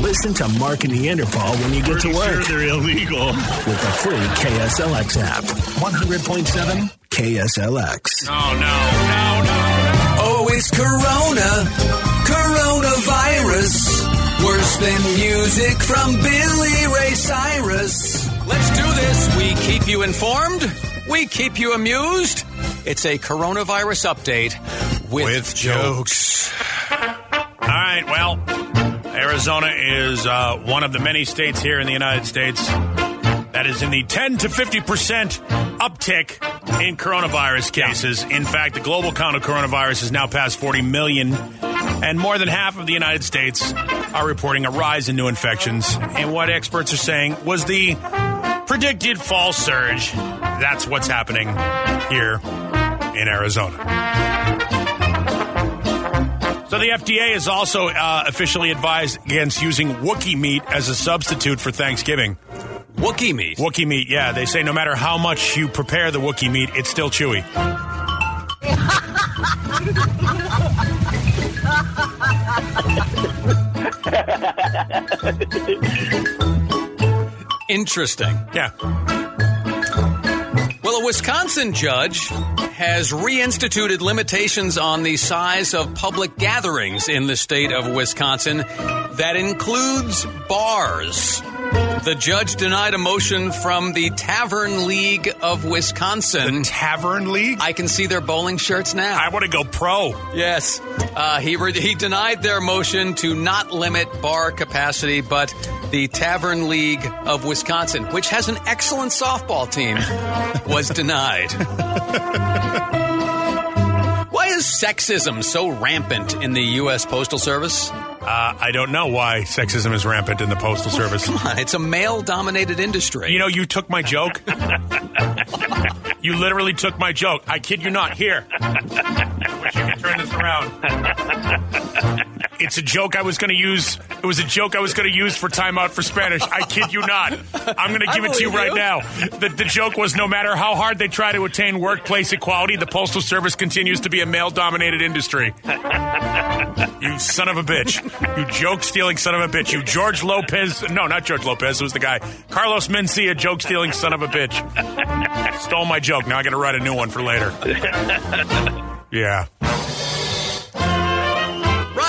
Listen to Mark and Neanderpaul when you get to work Sure, they're illegal. with the free KSLX app. 100.7 KSLX. No, no, no, no. Oh, it's Corona, coronavirus. Worse than music from Billy Ray Cyrus. Let's do this. We keep you informed. We keep you amused. It's a coronavirus update with, With jokes. All right, well, Arizona is uh, one of the many states here in the United States that is in the 10 to 50% uptick in coronavirus cases. In fact, the global count of coronavirus has now passed 40 million, and more than half of the United States are reporting a rise in new infections. And what experts are saying was the predicted fall surge. That's what's happening here in Arizona. So the FDA has also uh, officially advised against using Wookiee meat as a substitute for Thanksgiving. Wookie meat. Wookiee meat, yeah. They say no matter how much you prepare the Wookiee meat, it's still chewy. Interesting. Yeah. Well, a Wisconsin judge has reinstituted limitations on the size of public gatherings in the state of Wisconsin. That includes bars. The judge denied a motion from the Tavern League of Wisconsin. Tavern League? I can see their bowling shirts now. I want to go pro. Yes. Uh, he, re- he denied their motion to not limit bar capacity, but the Tavern League of Wisconsin, which has an excellent softball team, was denied. Why is sexism so rampant in the U.S. Postal Service? Uh, I don't know why sexism is rampant in the Postal Service. Come on, it's a male dominated industry. You know, you took my joke. you literally took my joke. I kid you not. Here. I wish you could turn this around. It's a joke I was going to use. It was a joke I was going to use for timeout for Spanish. I kid you not. I'm going to give it to you believe right now. The, the joke was no matter how hard they try to attain workplace equality, the Postal Service continues to be a male dominated industry. You son of a bitch. You joke stealing son of a bitch. You George Lopez. No, not George Lopez. It was the guy. Carlos Mencia, joke stealing son of a bitch. Stole my joke. Now I got to write a new one for later. Yeah.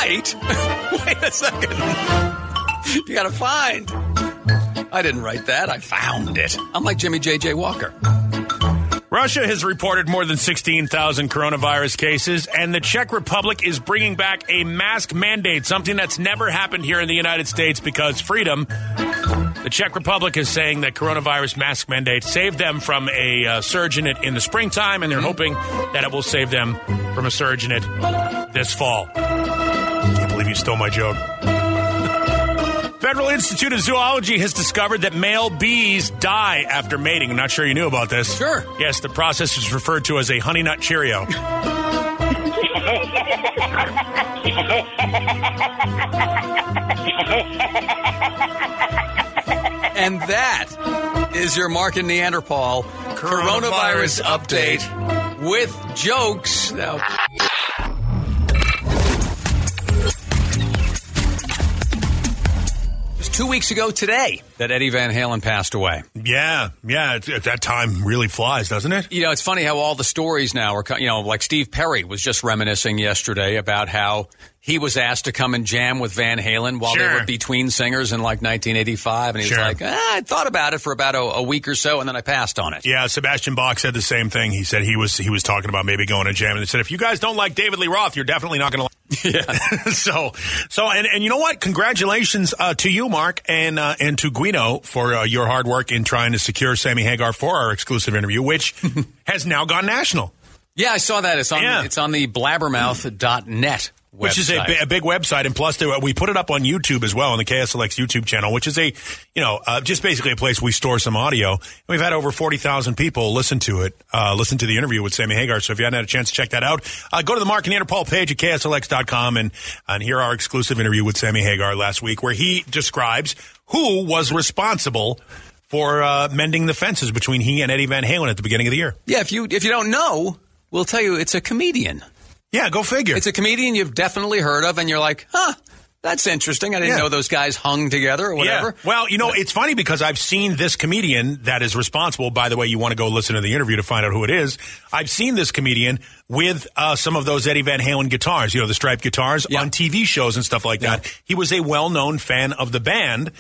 Wait a second. You gotta find. I didn't write that. I found it. I'm like Jimmy J.J. Walker. Russia has reported more than 16,000 coronavirus cases, and the Czech Republic is bringing back a mask mandate, something that's never happened here in the United States because freedom. The Czech Republic is saying that coronavirus mask mandate saved them from a uh, surge in it in the springtime, and they're hoping that it will save them from a surge in it this fall. Can't believe you stole my joke. Federal Institute of Zoology has discovered that male bees die after mating. I'm not sure you knew about this. Sure. Yes, the process is referred to as a honey nut Cheerio. And that is your Mark and Neanderpaul coronavirus, Coronavirus update with jokes. Now, two weeks ago today that Eddie Van Halen passed away. Yeah, yeah. It's, at that time, really flies, doesn't it? You know, it's funny how all the stories now are, you know, like Steve Perry was just reminiscing yesterday about how he was asked to come and jam with Van Halen while they were between singers in like 1985. And he Sure. was like, ah, I thought about it for about a, a week or so and then I passed on it. Yeah, Sebastian Bach said the same thing. He said he was he was talking about maybe going to jam, and they said if you guys don't like David Lee Roth, you're definitely not going to like. Yeah. so so and and you know what? Congratulations uh, to you, Mark, and uh, and to Guido for uh, your hard work in trying to secure Sammy Hagar for our exclusive interview, which has now gone national. Yeah, I saw that. It's on, Yeah. it's on the blabbermouth.net. Which is a, a big website, and plus there- we put it up on YouTube as well on the KSLX YouTube channel, which is a, you know, uh, just basically a place we store some audio. And we've had over forty thousand people listen to it, uh, listen to the interview with Sammy Hagar. So if you hadn't had a chance to check that out, uh, go to the Mark and Neanderpaul page at KSLX.com and and hear our exclusive interview with Sammy Hagar last week, where he describes who was responsible for uh, mending the fences between he and Eddie Van Halen at the beginning of the year. yeah, if you, if you don't know, we'll tell you it's a comedian. Yeah, go figure. It's a comedian you've definitely heard of and you're like, huh, That's interesting. I didn't Yeah. know those guys hung together or whatever. Yeah. Well, you know, it's funny because I've seen this comedian that is responsible. By the way, you want to go listen to the interview to find out who it is. I've seen this comedian with uh, some of those Eddie Van Halen guitars, you know, the striped guitars Yeah. on TV shows and stuff like that. He was a well known fan of the band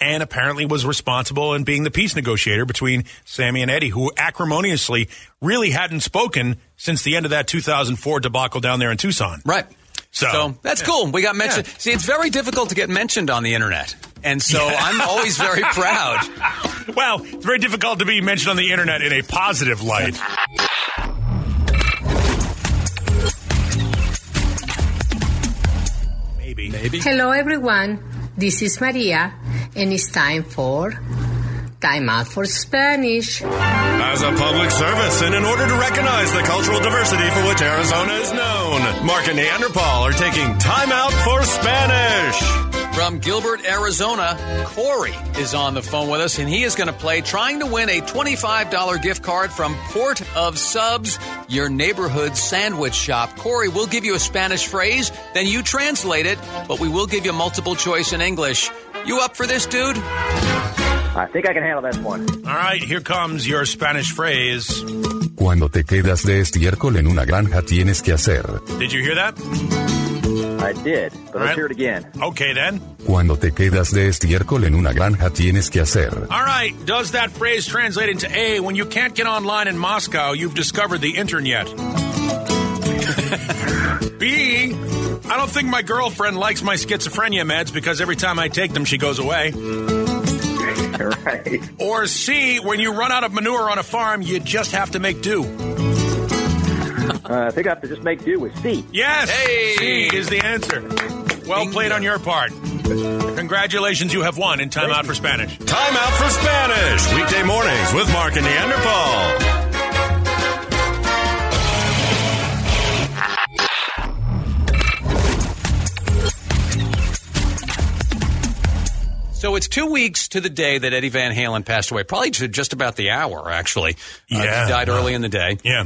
and apparently was responsible in being the peace negotiator between Sammy and Eddie, who acrimoniously really hadn't spoken since the end of that 2004 debacle down there in Tucson. Right. So- that's Yeah. cool. We got mentioned. Yeah. See, it's very difficult to get mentioned on the internet. And so I'm always very proud. Well, it's very difficult to be mentioned on the internet in a positive light. Maybe. Maybe. Hello, everyone. This is Maria, and it's time for Time Out for Spanish. As a public service and in order to recognize the cultural diversity for which Arizona is known, Mark and Neanderpaul are taking time out for Spanish. From Gilbert, Arizona, Corey is on the phone with us, and he is going to play trying to win a $25 gift card from Port of Subs, your neighborhood sandwich shop. Corey, we'll give you a Spanish phrase, then you translate it, but we will give you multiple choice in English. You up for this, dude? I think I can handle this one. All right, here comes your Spanish phrase. Cuando te quedas de estiércol en una granja tienes que hacer. Did you hear that? I did, but All let's hear it again. Okay, then. Cuando te quedas de estiércol en una granja tienes que hacer. All right, does that phrase translate into A? When you can't get online in Moscow, you've discovered the internet. B. I don't think my girlfriend likes my schizophrenia meds because every time I take them, she goes away. right. Or C. When you run out of manure on a farm, you just have to make do. Uh, I think I have to just make do with C. Yes, Hey! C is the answer. Well Bingo. played on your part. Congratulations, you have won in Time Out for Spanish. Time out for Spanish. Weekday mornings with Mark and Neanderpaul. So it's two weeks to the day that Eddie Van Halen passed away, probably to just about the hour, actually. Uh, Yeah. he died early in the day. Yeah.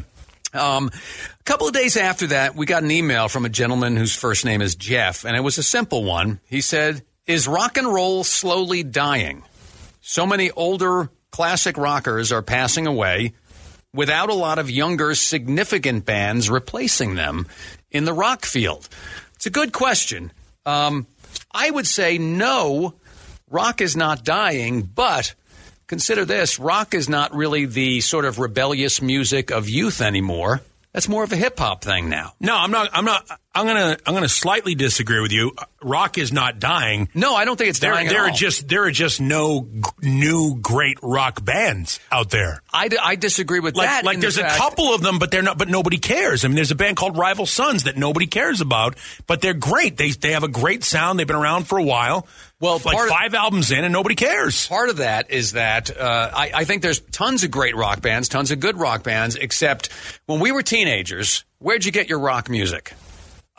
Um, a couple of days after that, we got an email from a gentleman whose first name is Jeff, and it was a simple one. He said, Is rock and roll slowly dying? So many older classic rockers are passing away without a lot of younger, significant bands replacing them in the rock field. It's a good question. Um, I would say no, rock is not dying, but consider this rock is not really the sort of rebellious music of youth anymore. That's more of a hip hop thing now. No, I'm not. I'm not. I'm gonna. I'm gonna slightly disagree with you. Rock is not dying. No, I don't think it's There, dying there are just there are just no g- new great rock bands out there. I, d- I disagree with Like that. like there's the a couple of them, but they're not. But nobody cares. I mean, there's a band called Rival Sons that nobody cares about, but they're great. They they have a great sound. They've been around for a while. Well, like part of- five albums in, and nobody cares. Part of that is that uh, I, I think there's tons of great rock bands, tons of good rock bands, except when we were teenagers, where'd you get your rock music?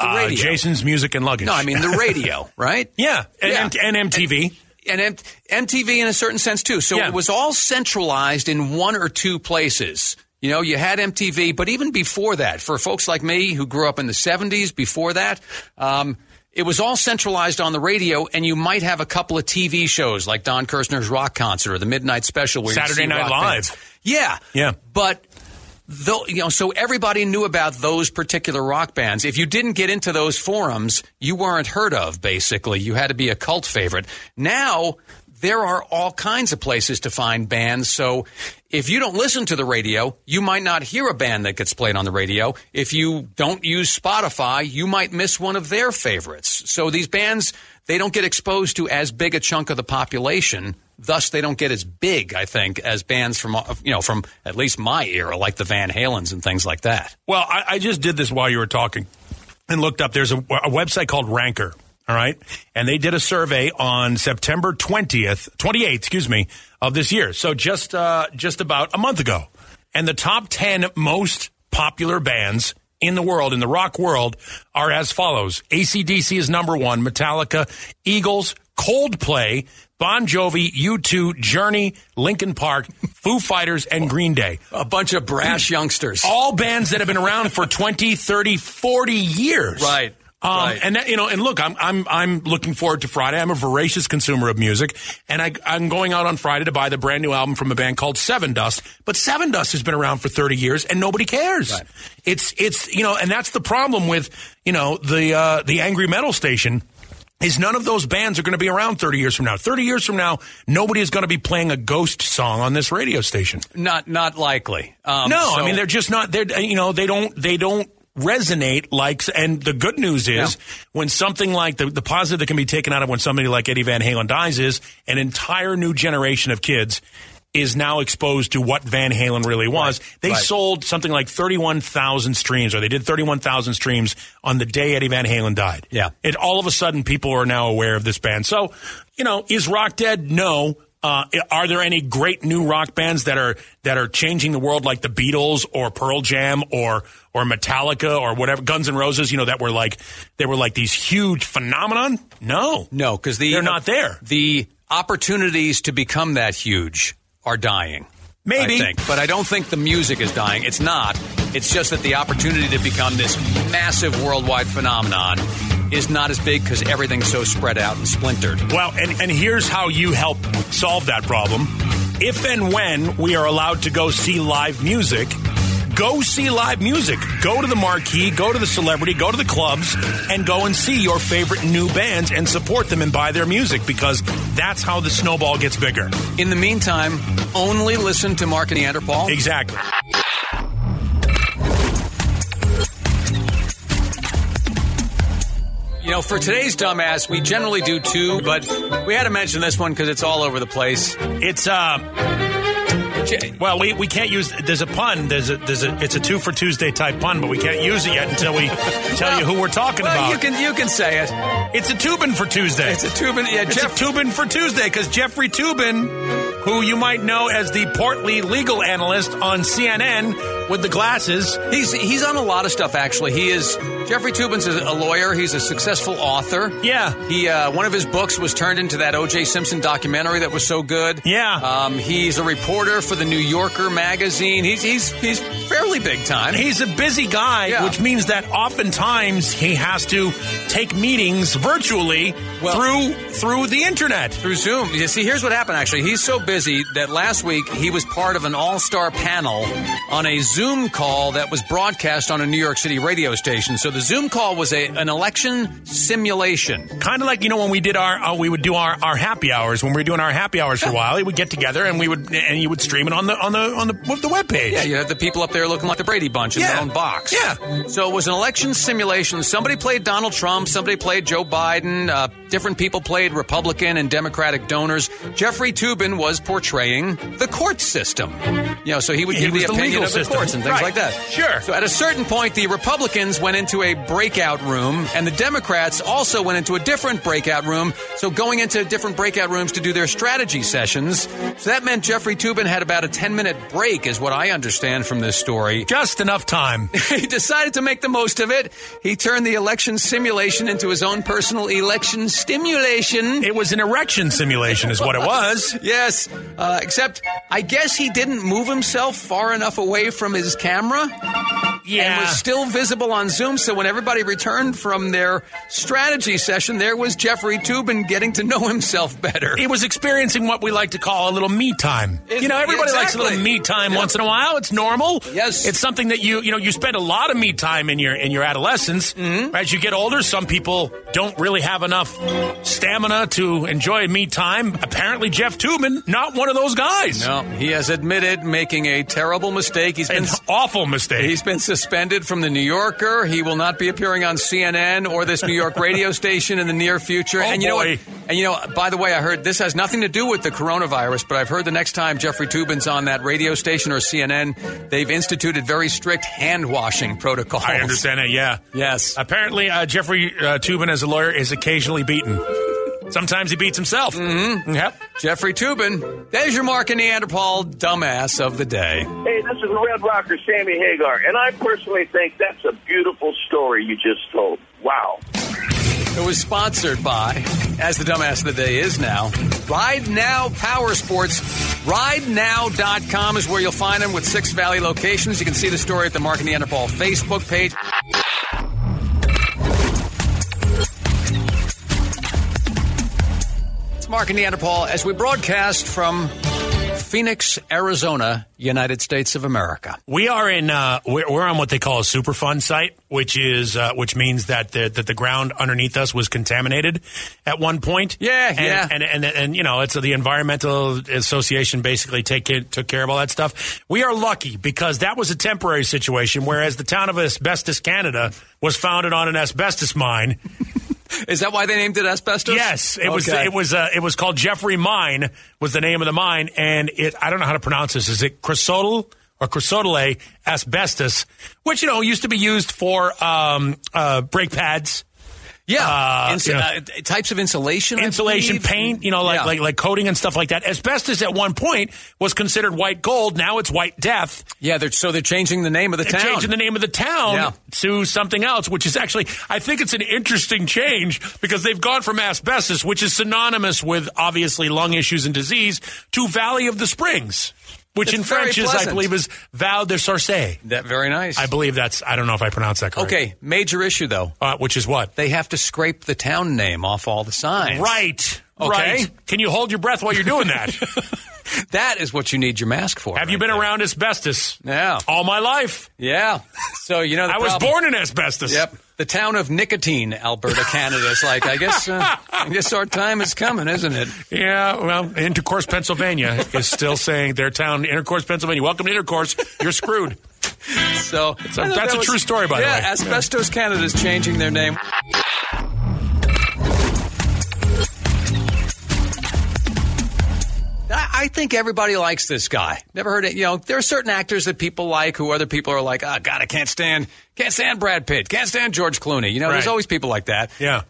Uh. Jason's Music and Luggage. No, I mean the radio, right? yeah, and, Yeah. and, and MTV. and M- MTV in a certain sense too. So Yeah. it was all centralized in one or two places. You know, you had MTV, but even before that, for folks like me who grew up in the 70s, before that, um, it was all centralized on the radio, and you might have a couple of TV shows like Don Kirshner's Rock Concert or the Midnight Special, where Saturday Night Live. bands. Yeah, Yeah. but though you know so everybody knew about those particular rock bands. If you didn't get into those forums you weren't heard of basically. You had to be a cult favorite. Now there are all kinds of places to find bands so if you don't listen to the radio you might not hear a band that gets played on the radio. If you don't use spotify you might miss one of their favorites. So these bands they don't get exposed to as big a chunk of the population thus they don't get as big i think as bands from uh, you know from at least my era like the van halens and things like that Well, I, I just did this while you were talking and looked up. There's a, a website called Ranker. All right. And they did a survey on September 20th, 28th, excuse me, of this year. So just, uh, just about a month ago. And the top 10 most popular bands in the world, in the rock world, are as follows. ACDC is number one, Metallica, Eagles, Coldplay, Bon Jovi, U2, Journey, Linkin Park, Foo Fighters, and Green Day a bunch of brash youngsters all bands that have been around for 20, 30, 40 years. Right. Um, Right. And that, you know, and look, I'm I'm I'm looking forward to Friday. I'm a voracious consumer of music, and I, I'm going out on Friday to buy the brand new album from a band called Sevendust. But Sevendust has been around for 30 years, and nobody cares. Right. It's it's you know, and that's the problem with you know the uh, the angry metal station. Is none of those bands are going to be around 30 years from now. 30 years from now, nobody is going to be playing a ghost song on this radio station. Not not likely. Um, No, so- I mean they're just not. They're you know they don't they don't resonate like. And the good news is when something like the the positive that can be taken out of when somebody like Eddie Van Halen dies is an entire new generation of kids is now exposed to what Van Halen really was. They right. sold something like 31,000 streams, or they did 31,000 streams on the day Eddie Van Halen died. Yeah. And all of a sudden, people are now aware of this band. So, you know, is rock dead? No. Uh, are there any great new rock bands that are that are changing the world, like the Beatles or Pearl Jam or or Metallica or whatever, Guns N' Roses? You know, that were like they were like these huge phenomenon. No, No, because the They're not there. The opportunities to become that huge are dying. Maybe. I think, but I don't think the music is dying. It's not. It's just that the opportunity to become this massive worldwide phenomenon is not as big because everything's so spread out and splintered. Well, and, and here's how you help solve that problem. If and when we are allowed to go see live music, go see live music. Go to the marquee, go to the celebrity, go to the clubs, and go and see your favorite new bands and support them and buy their music because that's how the snowball gets bigger. In the meantime, only listen to Mark and Neanderpaul. Exactly. You know, for today's dumbass, we generally do two, but we had to mention this one because it's all over the place. It's uh Well, we, we can't use. There's a pun. There's a there's a. It's a two for Tuesday type pun, but we can't use it yet until we tell you who we're talking well, about. you can you can say it. it's a Toobin for Tuesday. It's a Toobin. Yeah, It's Jeff a Toobin for Tuesday because Jeffrey Toobin, who you might know as the portly legal analyst on CNN with the glasses, He's he's on a lot of stuff actually. He is Jeffrey Toobin's a, a lawyer. He's a successful author. Yeah. He uh, one of his books was turned into that O.J. Simpson documentary that was so good. Yeah. Um, he's a reporter for the New Yorker magazine. He's he's he's fairly big time. he's a busy guy, Yeah. which means that oftentimes he has to take meetings virtually Well- through through the internet. through Zoom. You see, here's what happened. Actually, he's so busy that last week he was part of an all-star panel on a Zoom call that was broadcast on a New York City radio station. So the Zoom call was a an election simulation. Kind of like you know when we did our uh, we would do our, our happy hours when we were doing our happy hours for a while. We would get together and we would and you would stream it on the on the on the the web page. Yeah, you had the people up there looking like the Brady Bunch in Yeah. their own box. Yeah. So it was an election simulation. Somebody played Donald Trump. Somebody played Joe Biden. Uh, different people played Republican and Democratic donors. Jeffrey Toobin was portraying the court system. You know, so he would He give the the opinion legal of the system. Courts and things Right. like that. Sure. So at a certain point, the Republicans went into a breakout room, and the Democrats also went into a different breakout room. So going into different breakout rooms to do their strategy sessions. So that meant Jeffrey Toobin had about a 10 minute break, is what I understand from this story. Just enough time. he decided to make the most of it. He turned the election simulation into his own personal election stimulation. It was an erection simulation, is what it was. Yes, uh, except I guess he didn't move himself far enough away from his camera. Yeah. And was still visible on Zoom. So when everybody returned from their strategy session, there was Jeffrey Toobin getting to know himself better. He was experiencing what we like to call a little me time. It- you know, everybody likes a little me time Yep. once in a while. It's normal. Yes. it's something that you you know you spend a lot of me time in your in your adolescence. Mm-hmm. As you get older, some people don't really have enough stamina to enjoy me time. Apparently, Jeff Toobin, not one of those guys. No, he has admitted making a terrible mistake. He's been An awful mistake. He's been suspended from the New Yorker. He will not be appearing on CNN or this New York radio station in the near future. Oh, and you know what? And you know, by the way, I heard this has nothing to do with the coronavirus, but I've heard the next time Jeffrey Toobin's on that radio station or CNN, they've instituted very strict hand washing protocols. I understand that. Yeah. Yes. Apparently, uh, Jeffrey uh, Toobin, as a lawyer, is occasionally beaten. Sometimes he beats himself. Mm-hmm. Yep. Jeffrey Toobin, there's your Mark and Neanderpaul dumbass of the day. Hey, this is Red Rocker Sammy Hagar, and I personally think that's a beautiful story you just told. Wow. It was sponsored by, as the dumbass of the day is now, Ride Now Power Sports. RideNow.com is where you'll find them with six Valley locations. You can see the story at the Mark and Neanderpaul Facebook page. Mark and Neanderpaul as we broadcast from Phoenix, Arizona, United States of America. We are in. Uh, we're, we're on what they call a Superfund site, which is uh, which means that the that the ground underneath us was contaminated at one point. Yeah, and, yeah. and and and, you know, it's the environmental association basically take care, took care of all that stuff. We are lucky because that was a temporary situation, whereas the town of Asbestos, Canada, was founded on an asbestos mine. Is that why they named it asbestos? Yes, it was. It was. Uh, it was called Jeffrey Mine. Was the name of the mine, and it. I don't know how to pronounce this. Is it chrysotile or chrysotile asbestos, which you know used to be used for um, uh, brake pads. Yeah, Uh, Ins- you know, uh, types of insulation, Insulation, paint, you know, like, Yeah. like like coating and stuff like that. Asbestos at one point was considered white gold. Now it's white death. yeah. They're, so they're changing the name of the They're town. changing the name of the town Yeah. to something else, which is actually, I think it's an interesting change because they've gone from asbestos, which is synonymous with obviously lung issues and disease, to Valley of the Springs, which It's in French is, I believe, is Val de Sorcier. that very nice. I believe that's, I don't know if I pronounced that correctly. okay, major issue though. Uh, which is what? They have to scrape the town name off all the signs. Right. Okay. Right. Can you hold your breath while you're doing that? That is what you need your mask for. Have you been there. around asbestos? Yeah. All my life. Yeah. So you know the I was born in asbestos. Yep. The town of Nicotine, Alberta, Canada. It's like I guess uh, I guess our time is coming, isn't it? Yeah, well, Intercourse, Pennsylvania is still saying their town, Intercourse, Pennsylvania. Welcome to Intercourse. You're screwed. So that's that a true story, by the yeah. Asbestos Canada is changing their name. I I think everybody likes this guy. Never heard it. You know, there are certain actors that people like who other people are like, oh, God, I can't stand, can't stand Brad Pitt, can't stand George Clooney. You know, there's always people like that. Yeah.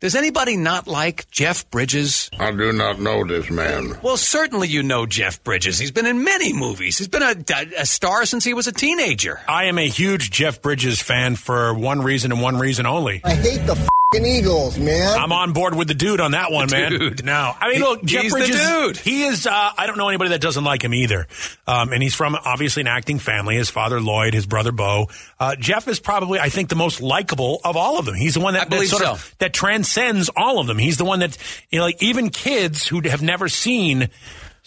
Does anybody not like Jeff Bridges? I do not know this man. Well, certainly you know Jeff Bridges. He's been in many movies. He's been a, a star since he was a teenager. I am a huge Jeff Bridges fan for one reason and one reason only. I hate the fing Eagles, man. I'm on board with the dude on that one, man. dude. No, I mean, He- look, Jeff he's the Bridges. dude. He is. Uh, I don't know anybody that doesn't like him either. Um, and he's from obviously an acting family. His father Lloyd, his brother Bo. Uh, Jeff is probably, I think, the most likable of all of them. He's the one that, that sort so. of that transcends all of them. He's the one that, you know, like even kids who have never seen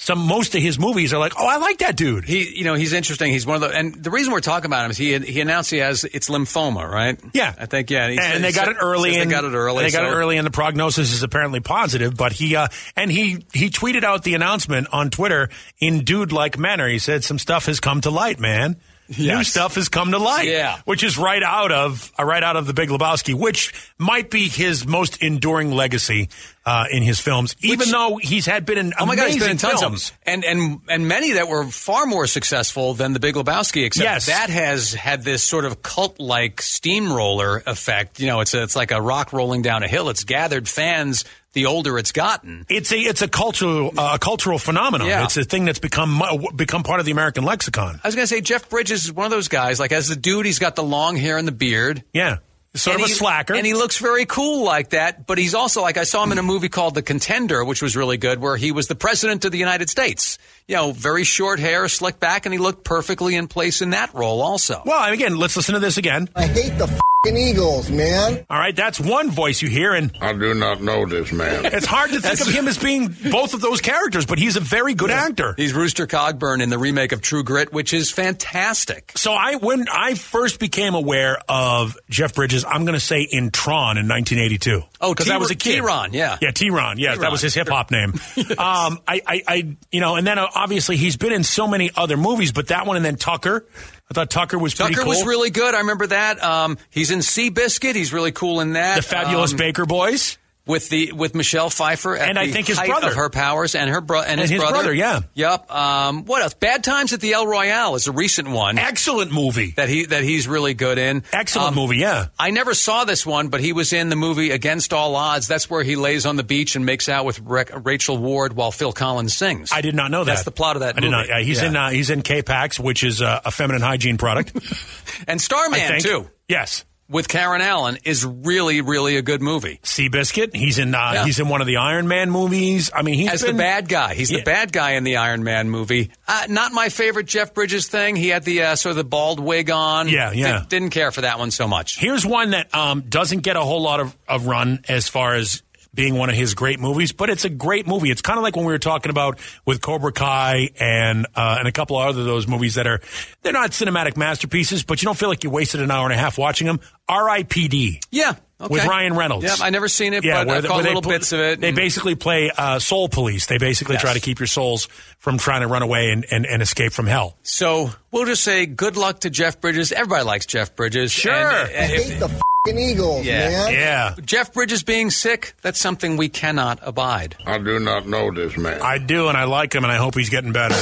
some most of his movies are like, oh, I like that dude. He, you know, he's interesting. He's one of the, and the reason we're talking about him is he he announced he has it's lymphoma, right? Yeah, I think yeah. He and they got said- it early. and They got it early. They got so- it early, and the prognosis is apparently positive. But he uh, and he he tweeted out the announcement on Twitter in dude like manner. He said some stuff has come to light, man. New stuff has come to light. Yeah. which is right out of uh, right out of the Big Lebowski, which might be his most enduring legacy uh, in his films. Even Which- though he's had been in Oh my God, he's been in tons films. of them. And, and, and many that were far more successful than The Big Lebowski, except Yes. that has had this sort of cult-like steamroller effect. You know, it's, a, it's like a rock rolling down a hill. It's gathered fans the older it's gotten. It's a it's a cultural uh, cultural phenomenon. Yeah. It's a thing that's become become part of the American lexicon. I was going to say, Jeff Bridges is one of those guys, like as the dude, he's got the long hair and the beard. Yeah, sort And of a he- slacker. And he looks very cool like that, but he's also like I saw him in a movie called The Contender, which was really good, where he was the president of the United States. You know, very short hair, slick back, and he looked perfectly in place in that role also. Well, and again, let's listen to this again. I hate the fing Eagles, man. All right, that's one voice you hear, and I do not know this man. it's hard to think of him as being both of those characters, but he's a very good actor. He's Rooster Cogburn in the remake of True Grit, which is fantastic. So I when I first became aware of Jeff Bridges, I'm going to say in Tron in 1982. Oh, because I was a kid. T-Ron, yeah. yeah, T-Ron. Yes, that T-Ron. was his hip hop name. um, I, I, I, you know, and then uh, obviously he's been in so many other movies, but that one and then Tucker. I thought Tucker was pretty Tucker cool. was really good. I remember that. Um, he's in Seabiscuit. He's really cool in that. the Fabulous Um, Baker Boys. With the with Michelle Pfeiffer And I think his brother. of her powers and her bro- and, And his brother. brother, yeah. Yep. Um, what else? Bad Times at the El Royale is a recent one Excellent movie. that he that he's really good in. Excellent Um, movie. Yeah. I never saw this one, but he was in the movie Against All Odds. That's where he lays on the beach and makes out with Ra- Rachel Ward while Phil Collins sings. I did not know that. That's the plot of that I did movie. not. Yeah, he's Yeah. in. Uh, he's in K-Pax, which is uh, a feminine hygiene product. and Starman too Yes. With Karen Allen is really really a good movie. Seabiscuit. He's in. Uh, Yeah. He's in one of the Iron Man movies. I mean, he's as been, the bad guy. He's Yeah. the bad guy in the Iron Man movie. Uh, not my favorite Jeff Bridges thing. He had the uh, sort of the bald wig on. Yeah, yeah. Did, didn't care for that one so much. Here's one that um, doesn't get a whole lot of, of run as far as being one of his great movies, but it's a great movie. It's kind of like when we were talking about with Cobra Kai and uh, and a couple of other those movies that are they're not cinematic masterpieces, but you don't feel like you wasted an hour and a half watching them. R.I.P.D. Yeah. Okay. With Ryan Reynolds. Yeah, I never seen it, Yeah, but where I've caught little put- bits of it. They and- basically play uh, soul police. They basically try to keep your souls from trying to run away and, and, and escape from hell. So we'll just say good luck to Jeff Bridges. Everybody likes Jeff Bridges. Sure. And, uh, I if- the fucking Eagles, Yeah. man. Yeah. Jeff Bridges being sick, that's something we cannot abide. I do not know this man. I do, and I like him, and I hope he's getting better.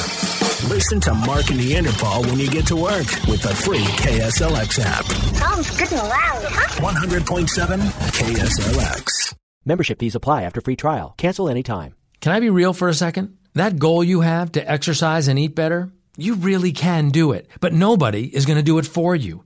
Listen to Mark and Neanderpaul when you get to work with the free KSLX app. Sounds good and loud, huh? 100.7 KSLX. Membership fees apply after free trial. Cancel anytime. Can I be real for a second? That goal you have to exercise and eat better, you really can do it. But nobody is going to do it for you.